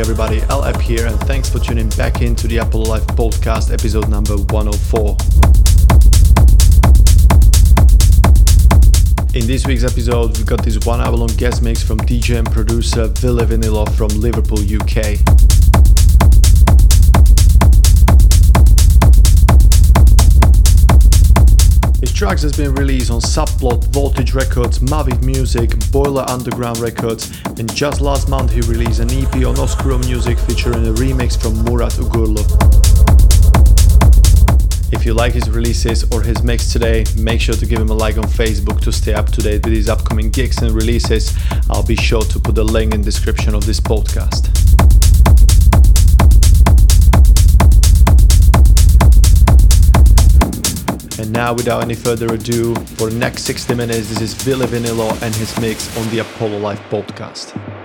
everybody, LF here, and thanks for tuning back into the Apollo Live podcast, episode number 104. In this week's episode, we've got this one hour long guest mix from DJ and producer Ville Vinilo from Liverpool, UK. Tracks has been released on Subplot, Voltage Records, Mavic Music, Boiler Underground Records, and just last month he released an EP on Oscuro Music featuring a remix from Murat Ugurlu. If you like his releases or his mix today, make sure to give him a like on Facebook to stay up to date with his upcoming gigs and releases. I'll be sure to put the link in the description of this podcast. And now, without any further ado, for the next 60 minutes, this is Ville Vinilo and his mix on the Apollo Live podcast.